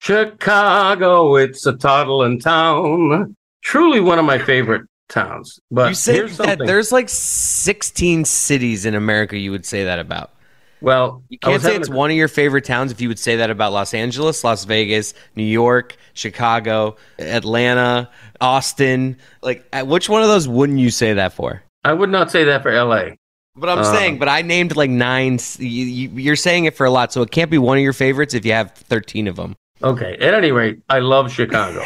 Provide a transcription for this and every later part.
Chicago, it's a toddling town. Truly one of my favorite towns. But you say that there's like 16 cities in America you would say that about. well, You can't say it's a- one of your favorite towns if you would say that about Los Angeles, Las Vegas, New York, Chicago, Atlanta, Austin. Like, at which one of those wouldn't you say that for? I would not say that for LA. But I'm Uh. saying, but I named like nine. You, you're saying it for a lot, so it can't be one of your favorites if you have 13 of them. Okay. At any rate, I love Chicago.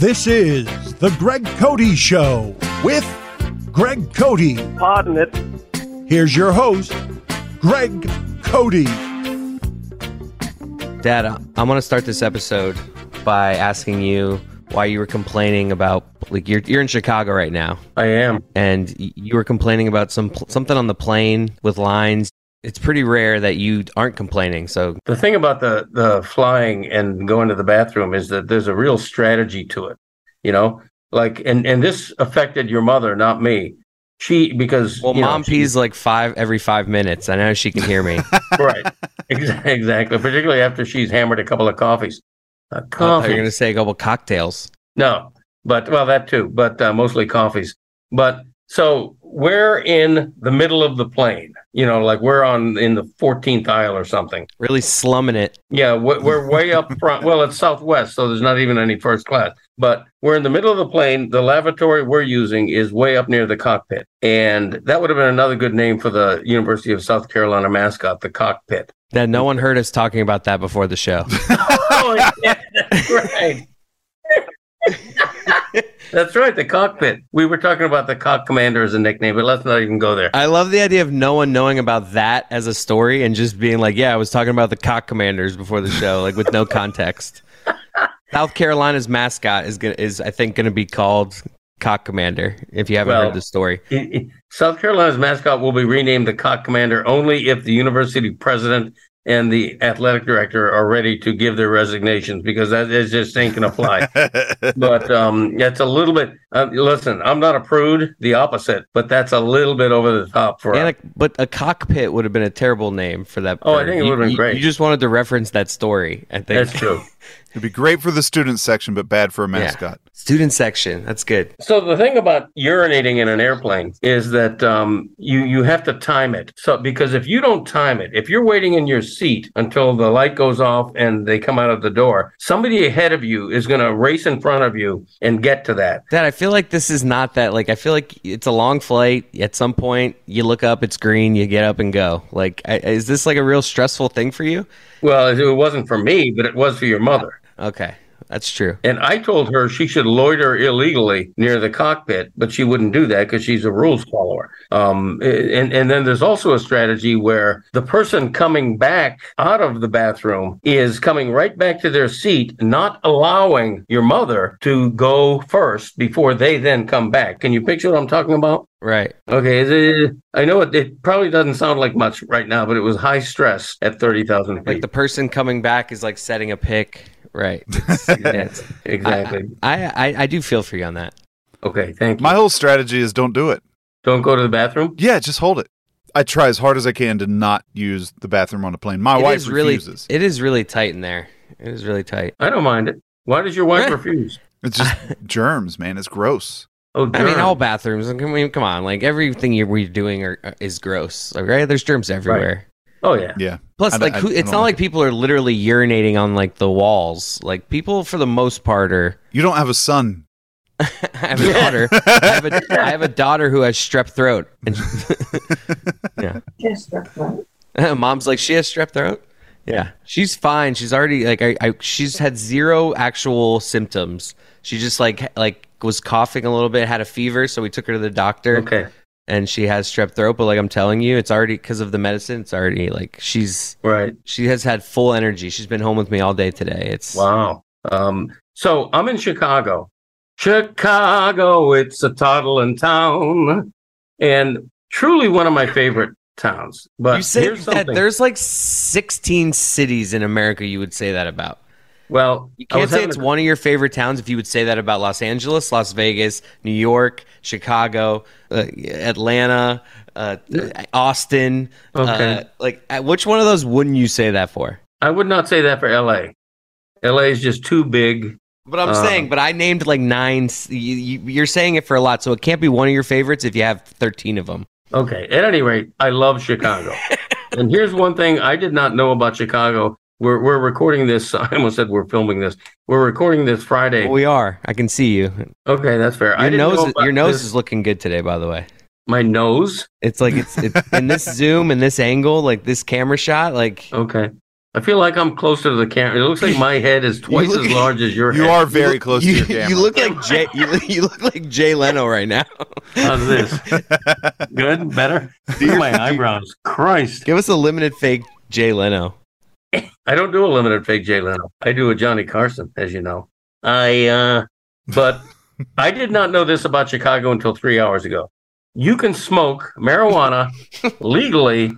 This is the Greg Cote Show with Greg Cote. Pardon it. Here's your host, Greg Cote. Dad, I- I'm going to start this episode by asking you why you were complaining about like you're you're in Chicago right now, I am. and you were complaining about some something on the plane with lines. It's pretty rare that you aren't complaining. So The thing about the the flying and going to the bathroom is that there's a real strategy to it. You know, like and and this affected your mother, not me. She because well, know, mom she- pees like five every five minutes. I know she can hear me. right. Exactly. Particularly after she's hammered a couple of coffees. Thought coffee. You're going to say a couple cocktails. No, but well, that too, but uh, mostly coffees. But so we're in the middle of the plane, you know, like we're on in the 14th aisle or something. Really slumming it. Yeah, we're, we're way up front. Well, it's Southwest, so there's not even any first class. But we're in the middle of the plane. The lavatory we're using is way up near the cockpit, and that would have been another good name for the University of South Carolina mascot, the cockpit. That no one heard us talking about that before the show. oh, yeah, right. that's right, the cockpit. We were talking about the cock commander as a nickname, but let's not even go there. I love the idea of no one knowing about that as a story and just being like, "Yeah, I was talking about the cock commanders before the show," like with no context. South Carolina's mascot is gonna is I think gonna be called Cock Commander. If you haven't Well, heard the story, South Carolina's mascot will be renamed the cock commander only if the university president and the athletic director are ready to give their resignations because that is just ain't gonna fly. but um, that's a little bit. Uh, listen, I'm not a prude, the opposite, but that's a little bit over the top for. and a, but a cockpit would have been a terrible name for that. Oh, I think it would've been great. You just wanted to reference that story. I think that's true. It'd be great for the student section, but bad for a mascot. Student section. That's good. So the thing about urinating in an airplane is that um, you you have to time it. So because if you don't time it, if you're waiting in your seat until the light goes off and they come out of the door, somebody ahead of you is going to race in front of you and get to that. Dad, I feel like this is not that. Like, I feel like it's a long flight. At some point, you look up, it's green, you get up and go. Like, I, is this like a real stressful thing for you? Well, it wasn't for me, but it was for your mother. Okay, that's true. And I told her she should loiter illegally near the cockpit, but she wouldn't do that because she's a rules follower. Um, and, and then there's also a strategy where the person coming back out of the bathroom is coming right back to their seat, not allowing your mother to go first before they then come back. Can you picture what I'm talking about? Right. Okay, I know it, it probably doesn't sound like much right now, but it was high stress at 30,000 feet. Like the person coming back is like setting a pick. Right. It's- yeah, it's- exactly. I, I, I do feel for you on that. okay, thank you. My whole strategy is don't do it. Don't go to the bathroom? Yeah, just hold it. I try as hard as I can to not use the bathroom on a plane. My It wife is really, refuses. it is really tight in there. It is really tight. I don't mind it. Why does your wife refuse? It's just germs, man. It's gross. Oh, I mean, all bathrooms. I mean, come on. Like everything you're, we're doing are, uh, is gross. Like, right? There's germs everywhere. Oh yeah. Yeah. Plus, I- like, who, I it's don't not like like people are literally urinating on like the walls. Like people, for the most part, are. You don't have a son. I have a daughter. I have a, I have a daughter who has strep throat. And yeah. She has strep throat. Mom's like, she has strep throat. Yeah, she's fine. She's already like, I, I, she's had zero actual symptoms. She just like, like was coughing a little bit, had a fever, so we took her to the doctor. Okay. And she has strep throat, but like I'm telling you, it's already because of the medicine. It's already like she's Right. she has had full energy. She's been home with me all day today. It's Wow. Um, so I'm in Chicago. Chicago, it's a toddling town, and truly one of my favorite towns. But you say that there's like 16 cities in America you would say that about. Well, You can't say it's a- one of your favorite towns if you would say that about Los Angeles, Las Vegas, New York, Chicago, uh, Atlanta, uh, Austin. Okay. Uh, like, uh, which one of those wouldn't you say that for? I would not say that for LA. LA is just too big. But I'm Uh, saying, but I named like nine. You, you're saying it for a lot, so it can't be one of your favorites if you have 13 of them. Okay. At any rate, I love Chicago. and here's one thing I did not know about Chicago. We're we're recording this. I almost said we're filming this. We're recording this Friday. we are. I can see you. okay, that's fair. Your didn't know nose, your nose this- is looking good today, by the way. my nose. It's like it's, it's in this zoom and this angle, like this camera shot, like Okay. I feel like I'm closer to the camera. It looks like my head is twice look- as large as your You head. are very close you, to your camera. you look like Jay. You, look- you look like Jay Leno right now. How's this? Good? Better? Look at my eyebrows. Christ. Give us a limited fake Jay Leno. I don't do a limited fake Jay Leno. I do a Johnny Carson, as you know. I uh but I did not know this about Chicago until three hours ago. You can smoke marijuana legally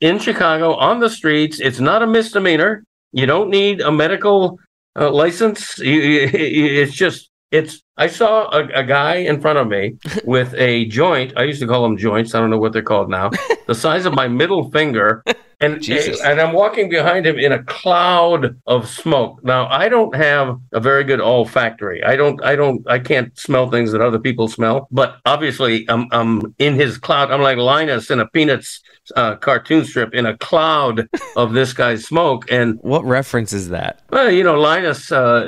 in Chicago on the streets. It's not a misdemeanor. You don't need a medical uh, license. You, you- it's just it's. I saw a, a guy in front of me with a joint. I used to call them joints. I don't know what they're called now. The size of my middle finger, and Jesus. and I'm walking behind him in a cloud of smoke. Now I don't have a very good olfactory. I don't. I don't. I can't smell things that other people smell. But obviously, I'm I'm in his cloud. I'm like Linus in a Peanuts uh, cartoon strip in a cloud of this guy's smoke. And What reference is that? well, you know, Linus uh,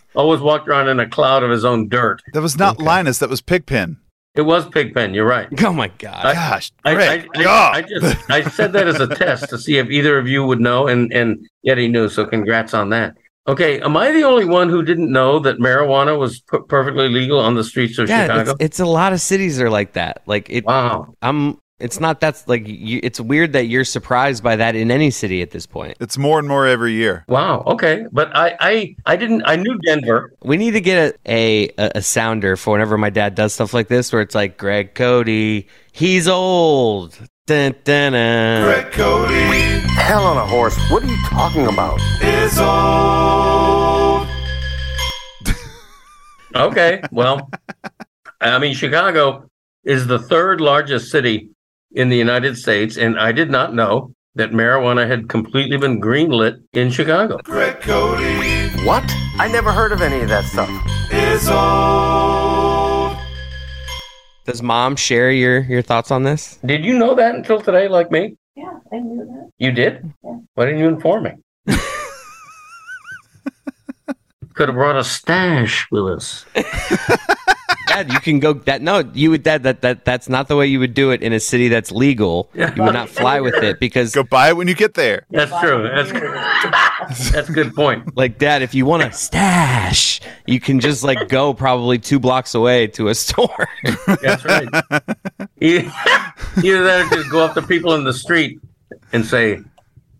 always walked around in a cloud of his own dirt. that was not Okay. Linus. That was Pigpen. It was Pigpen. You're right. Oh my god! I- Gosh, I, I, Greg, I, God. I just I said that as a test to see if either of you would know, and and yet he knew. So congrats on that. Okay, am I the only one who didn't know that marijuana was p- perfectly legal on the streets of yeah, Chicago? it's, it's a lot of cities are like that. Like it, wow. I'm. It's not that's like you, it's weird that you're surprised by that in any city at this point. it's more and more every year. Wow. Okay, but I, I I didn't. I knew Denver. We need to get a, a a sounder for whenever my dad does stuff like this, where it's like Greg Cote, he's old. Dun, dun, dun. Hell on a horse. What are you talking about? Is old. okay. Well, I mean, Chicago is the third largest city in the United States, and I did not know that marijuana had completely been greenlit in Chicago. What? I never heard of any of that stuff. Does mom share your your thoughts on this? Did you know that until today, like me? Yeah, I knew that. You did? Yeah. Why didn't you inform me? Could have brought a stash with us. Dad, you can go that no, you would that that that that's not the way you would do it in a city that's legal. You would not fly with it because Go buy it when you get there. That's true. That's that's a good point. like dad, if you want a stash, you can just like go probably two blocks away to a store. That's right. You- Either that or just go up to people in the street and say,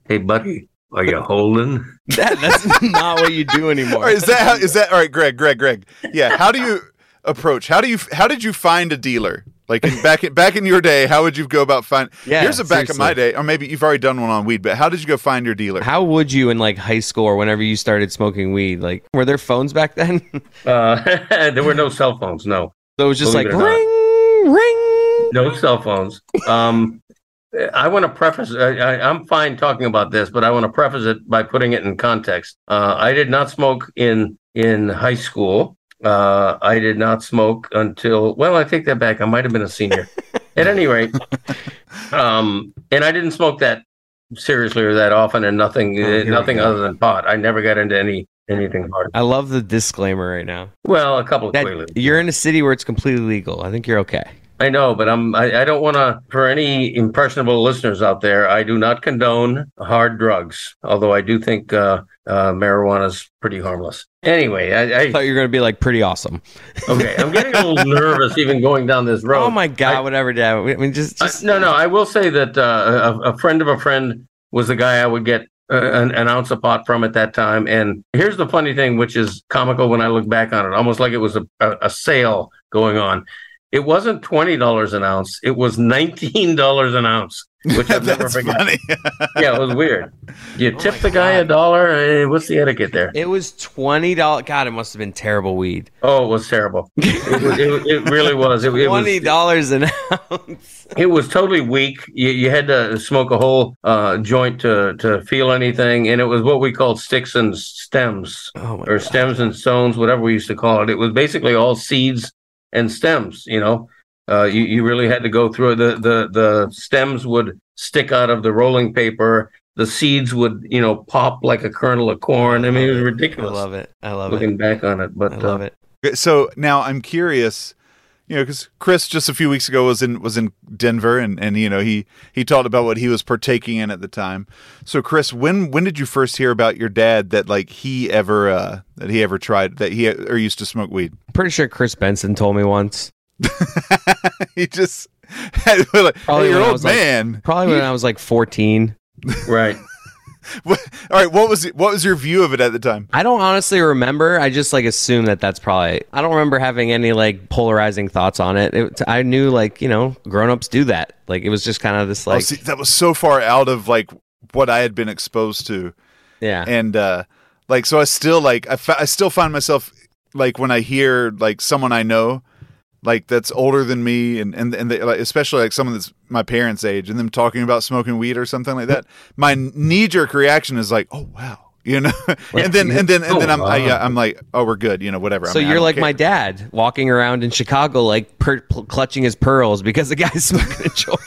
"Hey, buddy, are you holding?" Dad, that's not what you do anymore. All right, is that how, is that all right, Greg? Greg, Greg. Yeah. How do you approach? How do you how did you find a dealer? Like in, back in back in your day, how would you go about find? Yeah, Here's a back in my day, or maybe you've already done one on weed. But how did you go find your dealer? How would you in like high school or whenever you started smoking weed? Like, were there phones back then? Uh, there were no cell phones. No, so it was just Believe like it not. ring, ring. no cell phones. Um, I want to preface. I, I, I'm fine talking about this, but I want to preface it by putting it in context. Uh, I did not smoke in in high school. Uh, I did not smoke until well, I take that back. I might have been a senior. At any rate, um, and I didn't smoke that seriously or that often, and nothing, Oh, uh, nothing other than pot. I never got into any anything hard. I love the disclaimer right now. Well, a couple of That you're in a city where it's completely legal. I think you're okay. I know, but I'm I, I don't want to. For any impressionable listeners out there, I do not condone hard drugs. Although I do think uh, uh, marijuana is pretty harmless. Anyway, I, I thought you were going to be like pretty awesome. okay, I'm getting a little nervous even going down this road. Oh my god, I, whatever, Dad. I mean, just, just... no, no. I will say that uh, a, a friend of a friend was the guy I would get uh, an, an, ounce of pot from at that time. And here's the funny thing, which is comical when I look back on it, almost like it was a, a, a sale going on. It wasn't twenty dollars an ounce; it was nineteen dollars an ounce, which I've never forgotten. yeah, it was weird. You oh tip the guy God. a dollar. What's the etiquette there? It was twenty dollars. God, it must have been terrible weed. Oh, it was terrible. it, was, it, it, really was. It, twenty dollars an ounce. It was totally weak. You, you had to smoke a whole uh, joint to to feel anything, and it was what we called sticks and stems, oh or God. stems and stones, whatever we used to call it. It was basically all seeds and stems. You know, uh, you you really had to go through it. the the the stems would stick out of the rolling paper. The seeds would you know pop like a kernel of corn. I mean, it was ridiculous. I love it. I love looking it. Looking back on it, but I love uh, it. So now I'm curious you know, because Chris just a few weeks ago was in was in Denver, and and you know he he talked about what he was partaking in at the time. So Chris, when when did you first hear about your dad that like he ever uh that he ever tried that he or used to smoke weed? Pretty sure Chris Benson told me once. he just like, probably hey, your old man. Like, probably when I was like fourteen. Right. all right, what was it, what was your view of it at the time? I don't honestly remember. I just like assume that that's probably. I don't remember having any like polarizing thoughts on it. it I knew like you know grown-ups do that. Like it was just kind of this oh, like oh, see, that was so far out of like what I had been exposed to. Yeah, and uh like so I still like I, fa- I still find myself like when I hear like someone I know like that's older than me and and and they, like, especially like someone that's my parents' age and them talking about smoking weed or something like that, my knee jerk reaction is like, oh wow. You know, and then and then and oh, then I'm I, i'm like, oh, we're good. You know, whatever. So I mean, you're like care. my dad, walking around in Chicago, like per- clutching his pearls because the guy's smoking a joint.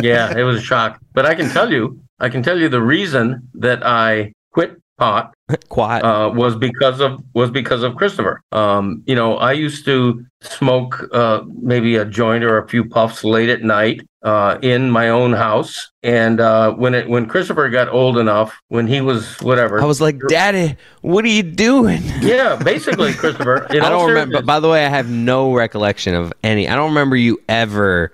yeah, it was a shock. But I can tell you, I can tell you the reason that I quit pot quiet uh, was because of was because of Christopher. Um, you know, I used to smoke uh, maybe a joint or a few puffs late at night uh, in my own house, and uh, when it when Christopher got old enough, when he was whatever, I was like, "Daddy, what are you doing?" Yeah, basically, Christopher. I don't remember. By the way, I have no recollection of any. I don't remember you ever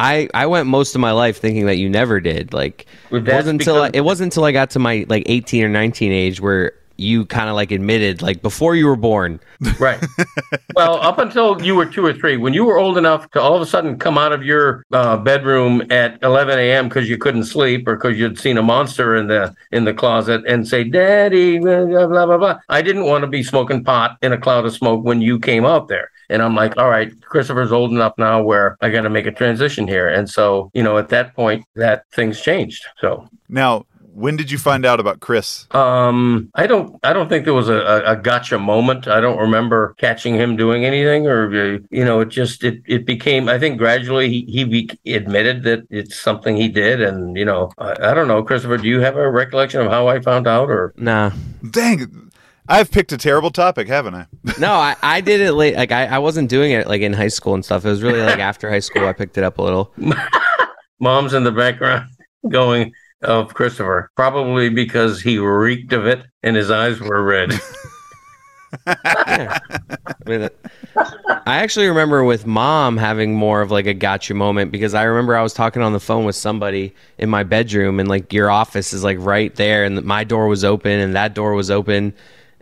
I I went most of my life thinking that you never did. Like it wasn't until I, it wasn't until I got to my like 18 or 19 age where you kind of like admitted like before you were born. Right. well, up until you were two or three, when you were old enough to all of a sudden come out of your uh, bedroom at 11 a.m. because you couldn't sleep or because you'd seen a monster in the in the closet and say, "Daddy," blah blah blah blah. I didn't want to be smoking pot in a cloud of smoke when you came out there. And I'm like, all right, Christopher's old enough now where I got to make a transition here. And so, you know, at that point, that things changed. So now, when did you find out about Chris? Um, I don't. I don't think there was a, a, gotcha moment. I don't remember catching him doing anything, or uh, you know, it just it it became. I think gradually he he admitted that it's something he did, and you know, I, I, don't know, Christopher. Do you have a recollection of how I found out, or nah? Dang, I've picked a terrible topic, haven't I? no, I, I did it late. Like I, I wasn't doing it like in high school and stuff. It was really like after high school I picked it up a little. Mom's in the background going of Christopher, probably because he reeked of it and his eyes were red. yeah. I, mean, I actually remember with mom having more of like a gotcha moment because I remember I was talking on the phone with somebody in my bedroom and like your office is like right there and my door was open and that door was open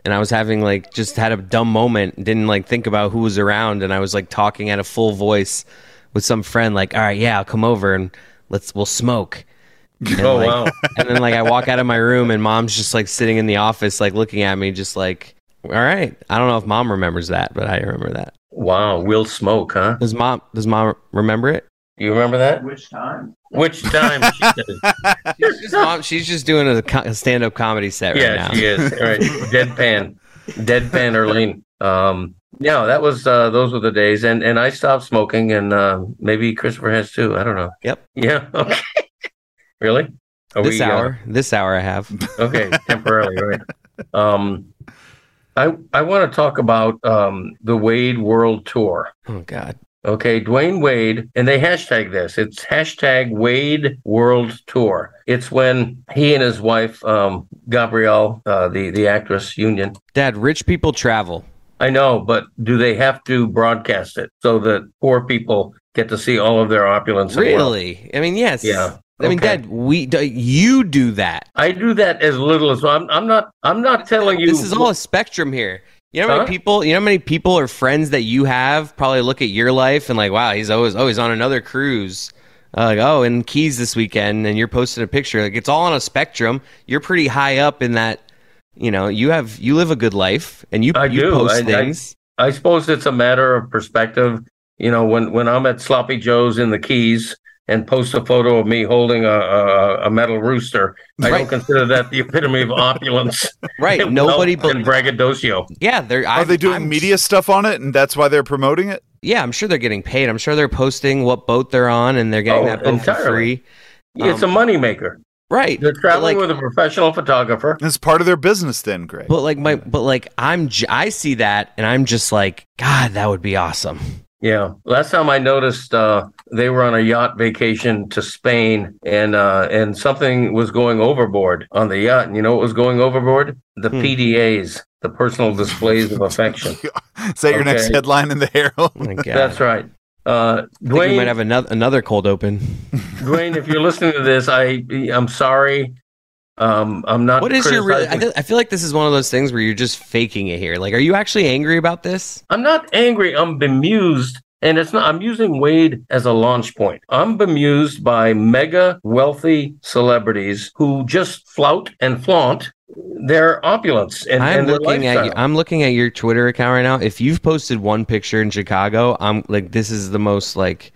and I was having like just had a dumb moment, didn't like think about who was around, and I was like talking at a full voice with some friend, like, "All right, yeah, I'll come over and let's we'll smoke." And, oh like, wow! and then like I walk out of my room, and mom's just like sitting in the office, like looking at me, just like, "All right." I don't know if mom remembers that, but I remember that. Wow, we'll smoke, huh? Does mom does mom remember it? You remember that? Which time? Which time? she's, just, mom, she's just doing a, a stand-up comedy set right yeah, now. Yeah, she is. All right, deadpan, deadpan, Erlene. Um, yeah, that was uh, those were the days, and and I stopped smoking, and uh, maybe Christopher has too. I don't know. Yep. Yeah. Okay. Really? Are this we, uh, hour. Uh, this hour, I have. Okay, temporarily, right? Um, I I want to talk about um the Wade World Tour. Oh God. Okay, Dwyane Wade, and they hashtag this. It's hashtag Wade World Tour. It's when he and his wife, um, Gabrielle, uh, the the actress Union. Dad, rich people travel. I know, but do they have to broadcast it so that poor people get to see all of their opulence? Really? I mean, yes. Yeah. I mean, Okay. Dad, we you do that. I do that as little as I'm. I'm not. I'm not telling you. This is all a spectrum here. You know how Huh? many people? You know how many people or friends that you have probably look at your life and like, wow, he's always always on another cruise. Uh, like, oh, in Keys this weekend, and you're posting a picture. Like, it's all on a spectrum. You're pretty high up in that. You know, you have you live a good life, and you I you do. post I- I- things. I suppose it's a matter of perspective. You know, when when I'm at Sloppy Joe's in the Keys and post a photo of me holding a a, a metal rooster, I Right. don't consider that the epitome of opulence. right. and Nobody. wealth But and braggadocio. yeah, they're. Are they doing media stuff on it, and that's why they're promoting it? Yeah, I'm sure they're getting paid. I'm sure they're posting what boat they're on, and they're getting Oh, that boat for entirely. free. it's a Um, moneymaker. Right. They're traveling like- with a professional photographer. It's part of their business, then, Greg. But like my, but like I'm, j- I see that, and I'm just like, God, that would be awesome. Yeah. Last time I noticed, uh, they were on a yacht vacation to Spain, and uh, and something was going overboard on the yacht. And you know what was going overboard? The Hmm. PDAs, the personal displays of affection. Is that your next headline in the Herald? Oh. That's right. Uh, I think we Dwyane, might have another another cold open. Dwyane, if you're listening to this, I I'm sorry. Um, I'm not. What is your? Re- I, criticizing- feel, I feel like this is one of those things where you're just faking it here. Like, are you actually angry about this? I'm not angry. I'm bemused. And it's not, I'm using Wade as a launch point. I'm bemused by mega wealthy celebrities who just flout and flaunt their opulence and, I'm and looking at you. I'm looking at your Twitter account right now. If you've posted one picture in Chicago, I'm like, this is the most like,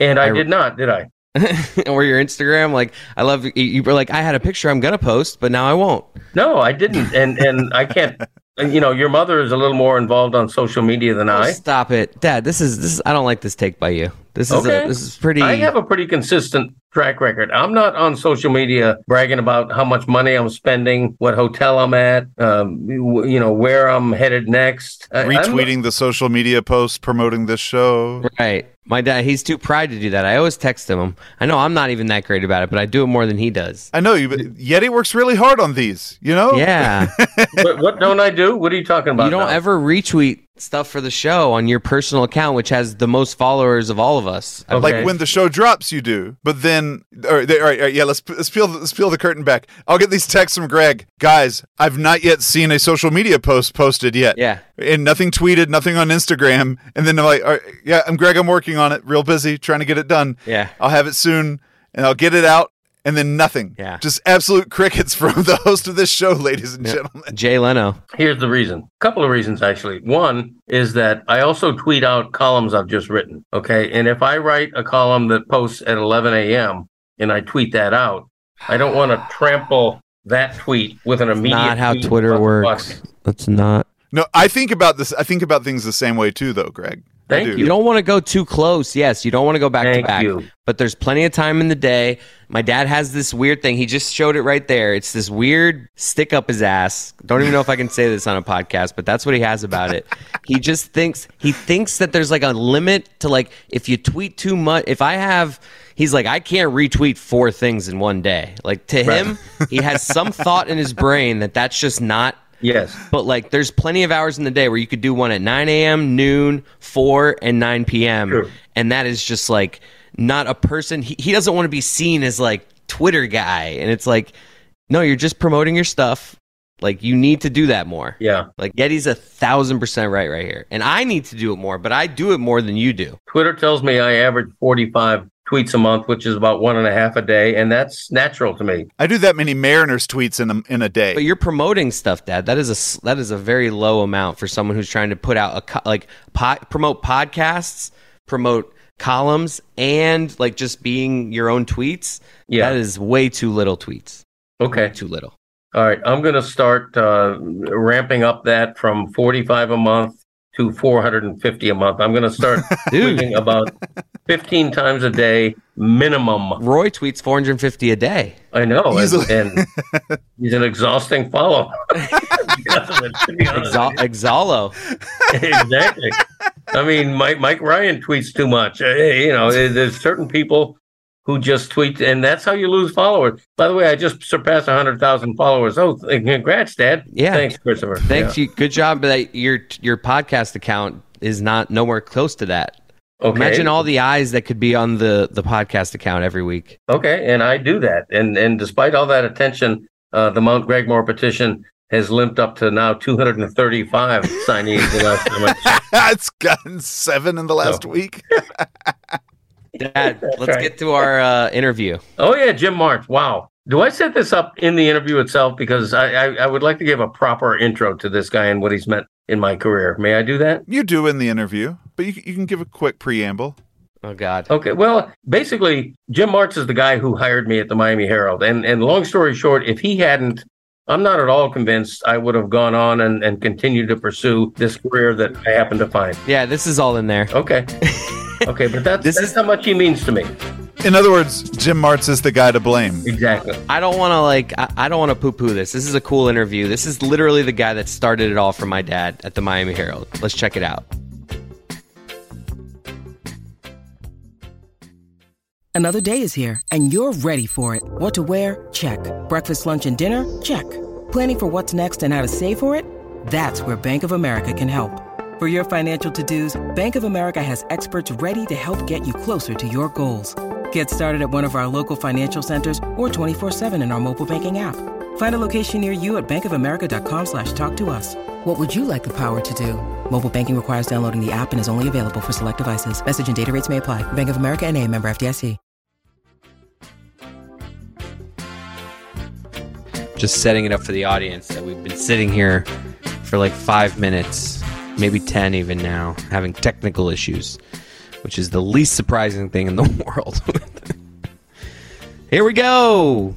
and I, I- did not, did I? or your Instagram. Like, I love you- you were like, I had a picture I'm gonna post, but now I won't. No, I didn't. And and I can't. You know, your mother is a little more involved on social media than Oh, I. stop it, Dad. This is this. Is, I don't like this take by you. This is Okay. a, this is pretty. I have a pretty consistent track record. I'm not on social media bragging about how much money I'm spending, what hotel I'm at, um, w- you know, where I'm headed next. I- I'm- Retweeting the social media posts promoting this show. Right. My dad, he's too proud to do that. I always text him. I know I'm not even that great about it, but I do it more than he does. I know you, but Yeti works really hard on these. You know. Yeah. what, what don't I do? What are you talking about? you don't now? ever retweet stuff for the show on your personal account, which has the most followers of all of us. Okay. Like when the show drops, you do. But then, all right, all right, all right, yeah. Let's let's peel let's peel the curtain back. I'll get these texts from Greg. Guys, I've not yet seen a social media post posted yet. Yeah. and nothing tweeted, nothing on Instagram. And then I'm like, all right, yeah, I'm Greg. I'm working on it, real busy, trying to get it done. Yeah. I'll have it soon, and I'll get it out. And then nothing. Yeah. Just absolute crickets from the host of this show, ladies and gentlemen. Jay Leno. Here's the reason. A couple of reasons, actually. One is that I also tweet out columns I've just written. Okay. And if I write a column that posts at 11 a.m. and I tweet that out, I don't want to trample that tweet with an immediate. Not how tweet Twitter works. podcast. That's not. No, I think about this. I think about things the same way too, though, Greg. I Thank do. You don't want to go too close. Yes, you don't want to go back Thank to back. you. But there's plenty of time in the day. My dad has this weird thing. He just showed it right there. It's this weird stick up his ass. Don't even know if I can say this on a podcast, but that's what he has about it. he just thinks he thinks that there's like a limit to like if you tweet too much. If I have he's like I can't retweet four things in one day. Like to him, he has some thought in his brain that that's just not Yes. but like, there's plenty of hours in the day where you could do one at 9 a.m., noon, 4, and 9 p.m. Sure. And that is just like not a person. He, he doesn't want to be seen as like Twitter guy. And it's like, no, you're just promoting your stuff. Like you need to do that more. Yeah. Like Yeti's a thousand percent right right here. And I need to do it more, but I do it more than you do. Twitter tells me I average 45 tweets a month, which is about one and a half a day. And that's natural to me. I do that many Mariners tweets in a, in a day. But you're promoting stuff, Dad. That is a s- that is a very low amount for someone who's trying to put out a like po- promote podcasts, promote columns, and like just being your own tweets. Yeah. that is way too little tweets. Okay. Too little. All right, I'm going to start uh, ramping up that from 45 a month to 450 a month. I'm going to start Dude. tweeting about 15 times a day minimum. Roy tweets 450 a day. I know, and, Easily. and he's an exhausting follow. because of it, to be honest Exo- Exalo. exactly. I mean, Mike Mike Ryan tweets too much. Uh, you know, there's certain people who just tweet, and that's how you lose followers. By the way, I just surpassed hundred thousand followers. Oh, congrats, Dad! Yeah, thanks, Christopher. Thanks yeah. you. Good job. That your your podcast account is not nowhere close to that. Okay. Imagine all the eyes that could be on the the podcast account every week. Okay, and I do that, and and despite all that attention, uh, the Mount Gregmore petition has limped up to now 235 signees the last time. it's gotten seven in the last so. week. Dad, let's right. get to our uh, interview. Oh yeah, Jim Martz. Wow. Do I set this up in the interview itself because I, I, I would like to give a proper intro to this guy and what he's meant in my career? May I do that? You do in the interview, but you you can give a quick preamble. Oh God. Okay. Well, basically, Jim Martz is the guy who hired me at the Miami Herald, and and long story short, if he hadn't I'm not at all convinced I would have gone on and, and continued to pursue this career that I happened to find. Yeah, this is all in there. Okay. Okay, but that's, this that's is, how much he means to me. In other words, Jim Martz is the guy to blame. Exactly. I don't want to like. I, I don't want to poo-poo this. This is a cool interview. This is literally the guy that started it all for my dad at the Miami Herald. Let's check it out. Another day is here, and you're ready for it. What to wear? Check. Breakfast, lunch, and dinner? Check. Planning for what's next and how to save for it? That's where Bank of America can help. For your financial to-dos, Bank of America has experts ready to help get you closer to your goals. Get started at one of our local financial centers or 24-7 in our mobile banking app. Find a location near you at bankofamerica.com slash talk to us. What would you like the power to do? Mobile banking requires downloading the app and is only available for select devices. Message and data rates may apply. Bank of America and a member FDIC. Just setting it up for the audience that we've been sitting here for like five minutes maybe 10 even now, having technical issues, which is the least surprising thing in the world. Here we go.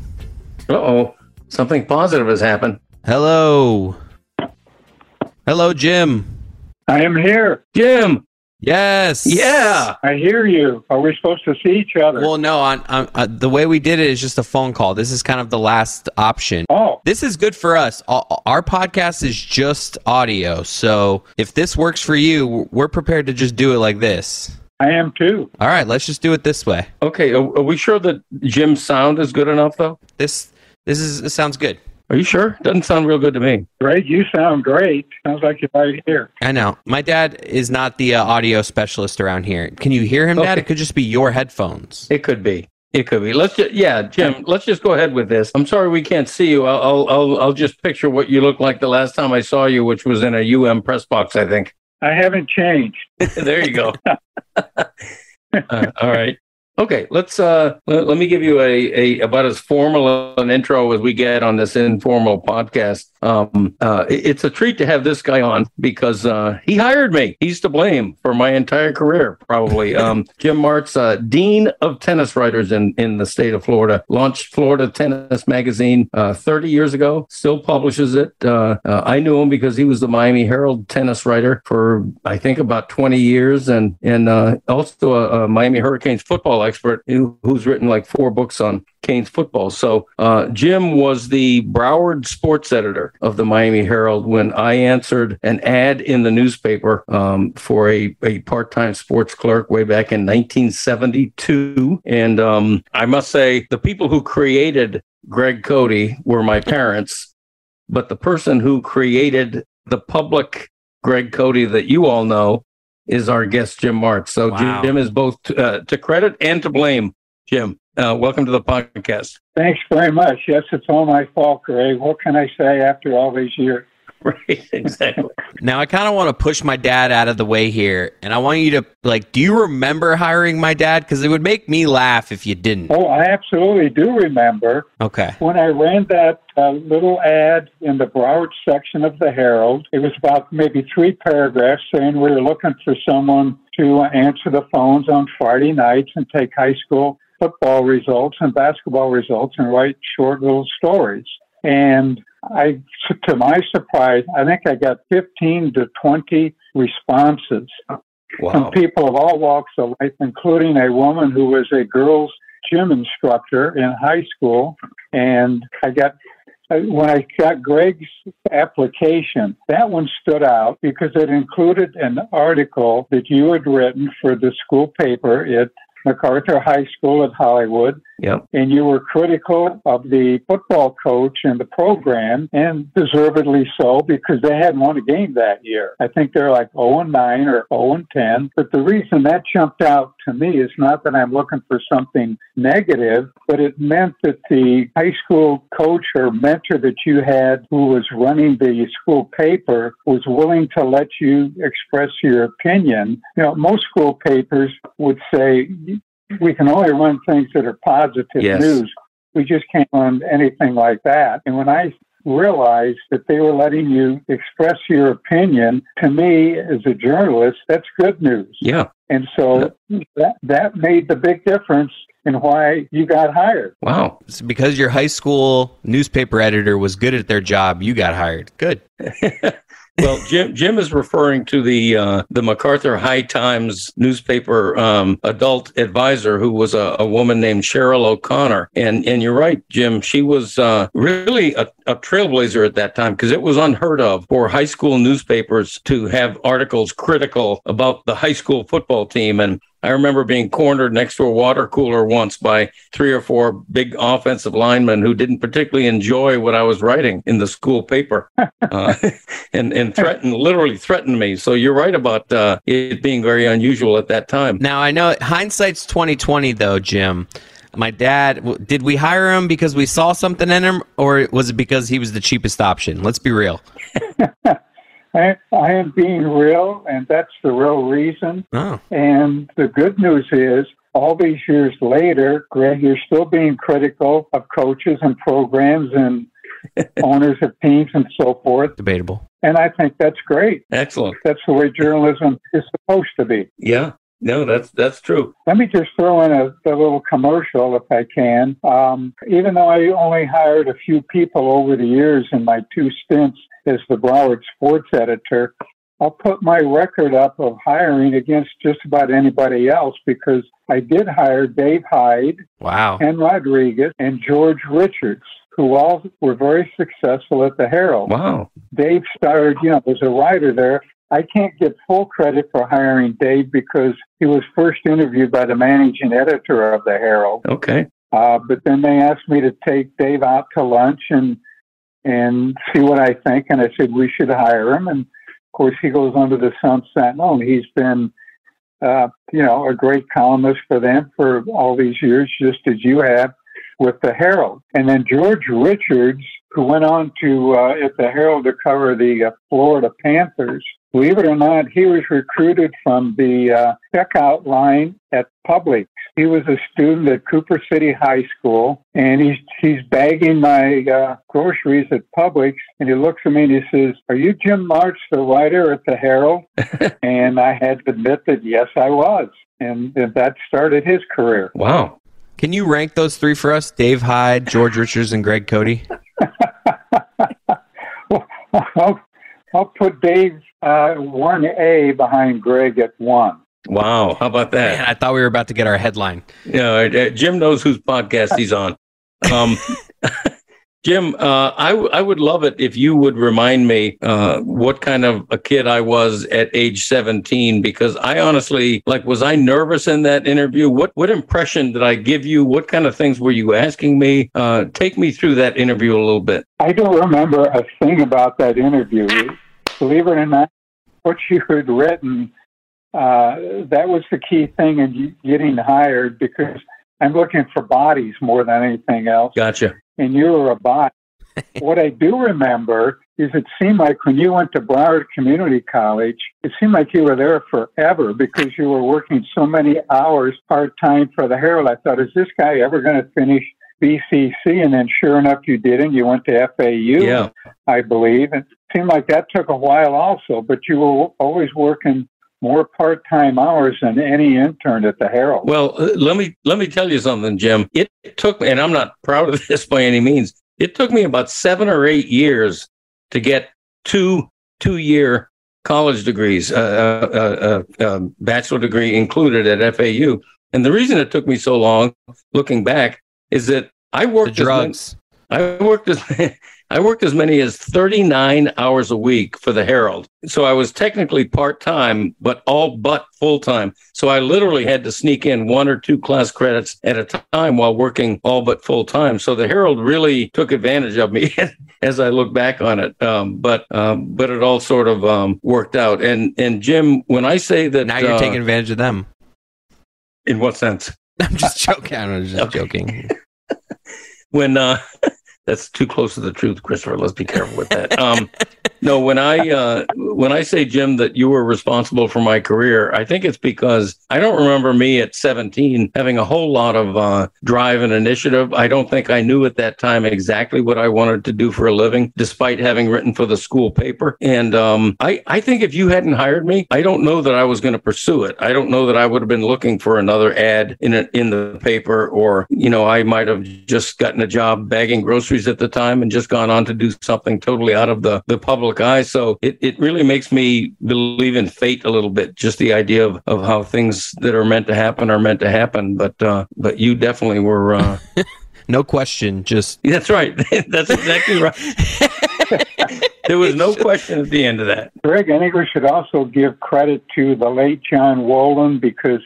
Uh oh. Something positive has happened. Hello. Hello, Jim. I am here. Jim. Yes. Yeah. I hear you. Are we supposed to see each other? Well, no. On, on uh, the way we did it is just a phone call. This is kind of the last option. Oh. This is good for us. Our podcast is just audio. So if this works for you, we're prepared to just do it like this. I am too. All right, let's just do it this way. Okay. Are, are we sure that Jim's sound is good enough, though? This this is this sounds good. Are you sure? Doesn't sound real good to me. Great. You sound great. Sounds like you're right here. I know. My dad is not the uh, audio specialist around here. Can you hear him, okay. Dad? It could just be your headphones. It could be. It could be. Let's just, yeah, Jim. Let's just go ahead with this. I'm sorry we can't see you. I'll, I'll, I'll just picture what you looked like the last time I saw you, which was in a UM press box, I think. I haven't changed. there you go. uh, all right. Okay, let's uh let, let, me give you a, a about as formal an intro as we get on this informal podcast. Um, uh, it, it's a treat to have this guy on because uh, he hired me. He's to blame for my entire career, probably. Um, Jim Martz, uh, dean of tennis writers in in the state of Florida, launched Florida Tennis Magazine uh, 30 years ago. Still publishes it. Uh, uh, I knew him because he was the Miami Herald tennis writer for I think about 20 years, and and also a, a Miami Hurricanes football expert who's written like four books on Canes football. So uh, Jim was the Broward sports editor of the Miami Herald when I answered an ad in the newspaper um, for a, a part-time sports clerk way back in 1972. And um, I must say, the people who created Greg Cote were my parents, but the person who created the public Greg Cote that you all know is our guest, Jim Martz. So wow. Jim is both to, uh, to credit and to blame. Jim, uh, welcome to the podcast. Thanks very much. Yes, it's all my fault, Greg. What can I say after all these years? Right, exactly. now I kind of want to push my dad out of the way here, and I want you to like. Do you remember hiring my dad? Because it would make me laugh if you didn't. Oh, I absolutely do remember. Okay. When I ran that uh, little ad in the Broward section of the Herald, it was about maybe three paragraphs saying we were looking for someone to answer the phones on Friday nights and take high school football results and basketball results and write short little stories. And I, to my surprise, I think I got 15 to 20 responses wow. from people of all walks of life, including a woman who was a girls' gym instructor in high school. And I got uh, when I got Greg's application, that one stood out because it included an article that you had written for the school paper at MacArthur High School at Hollywood. Yep. And you were critical of the football coach and the program, and deservedly so because they hadn't won a game that year. I think they're like 0 and 9 or 0 and 10. But the reason that jumped out to me is not that I'm looking for something negative, but it meant that the high school coach or mentor that you had who was running the school paper was willing to let you express your opinion. You know, most school papers would say we can only run things that are positive Yes. news. We just can't run anything like that. And when I realized that they were letting you express your opinion, to me as a journalist, that's good news. Yeah. And so that that made the big difference in why you got hired. Wow. It's because your high school newspaper editor was good at their job, you got hired. Good. Well, Jim Jim is referring to the uh, the MacArthur High Times newspaper um, adult advisor, who was a, a woman named Cheryl O'Connor. And and you're right, Jim. She was uh, really a, a trailblazer at that time because it was unheard of for high school newspapers to have articles critical about the high school football team. And I remember being cornered next to a water cooler once by three or four big offensive linemen who didn't particularly enjoy what I was writing in the school paper, uh, and and threatened, literally threatened me. So you're right about uh, it being very unusual at that time. Now I know hindsight's twenty twenty though, Jim. My dad did we hire him because we saw something in him, or was it because he was the cheapest option? Let's be real. I, I am being real, and that's the real reason. Oh, And the good news is, all these years later, Greg, you're still being critical of coaches and programs and owners of teams and so forth. debatable. And I think that's great. Excellent. That's the way journalism is supposed to be. Yeah. No, that's that's true. Let me just throw in a, a little commercial if I can. Um, even though I only hired a few people over the years in my two stints as the Broward sports editor, I'll put my record up of hiring against just about anybody else because I did hire Dave Hyde, Wow. and Rodriguez, and George Richards, who all were very successful at the Herald. Wow. Dave started, you know, as a writer there. I can't get full credit for hiring Dave because he was first interviewed by the managing editor of the Herald. Okay. Uh, but then they asked me to take Dave out to lunch and and see what I think, and I said we should hire him. And of course, he goes under the Sun Sentinel, and he's been, uh, you know, a great columnist for them for all these years, just as you have with the Herald. And then George Richards, who went on to uh, at the Herald to cover the uh, Florida Panthers. Believe it or not, he was recruited from the uh, checkout line at Publix. He was a student at Cooper City High School, and he's he's bagging my uh, groceries at Publix, and he looks at me and he says, "Are you Jim Martz, the writer at the Herald?" and I had to admit that yes, I was, and, and that started his career. Wow. Can you rank those three for us? Dave Hyde, George Richards, and Greg Cote. Well, I'll, I'll put Dave uh, one A behind Greg at one. Wow. How about that? Man, I thought we were about to get our headline. Yeah, uh, Jim knows whose podcast he's on. Um, Jim, uh, I, w- I would love it if you would remind me uh, what kind of a kid I was at age 17, because I honestly, like, was I nervous in that interview? What, what impression did I give you? What kind of things were you asking me? Uh, take me through that interview a little bit. I don't remember a thing about that interview. Believe it or not, what you had written, uh, that was the key thing in getting hired because I'm looking for bodies more than anything else. Gotcha. And you were a bot. what I do remember is it seemed like when you went to Broward Community College, it seemed like you were there forever because you were working so many hours part time for the Herald. I thought, is this guy ever going to finish BCC? And then sure enough, you did, and you went to FAU, Yeah. I believe. And it seemed like that took a while also, but you were always working more part time hours than any intern at the Herald. Well, uh, let me let me tell you something, Jim. It took me, and I'm not proud of this by any means. It took me about seven or eight years to get two two year college degrees, uh, uh, uh, uh, bachelor degree included at FAU. And the reason it took me so long, looking back, is that I The worked as many- drugs. I worked as I worked as many as 39 hours a week for the Herald. So I was technically part time, but all but full time. So I literally had to sneak in one or two class credits at a time while working all but full time. So the Herald really took advantage of me as I look back on it. Um, but um, but it all sort of um, worked out. And and Jim, when I say that now you're uh, taking advantage of them. In what sense? I'm just joking. I'm just okay. joking. when uh, that's too close to the truth, Christopher. Let's be careful with that. Um, no, when I uh, when I say Jim that you were responsible for my career, I think it's because I don't remember me at 17 having a whole lot of uh, drive and initiative. I don't think I knew at that time exactly what I wanted to do for a living, despite having written for the school paper. And um, I I think if you hadn't hired me, I don't know that I was going to pursue it. I don't know that I would have been looking for another ad in a, in the paper, or you know, I might have just gotten a job bagging groceries at the time and just gone on to do something totally out of the the public eye. So it, it really makes me believe in fate a little bit, just the idea of, of how things that are meant to happen are meant to happen. But uh, but you definitely were. Uh, no question. Just that's right. that's exactly right. there was no question at the end of that. Greg, I think we should also give credit to the late John Wolin because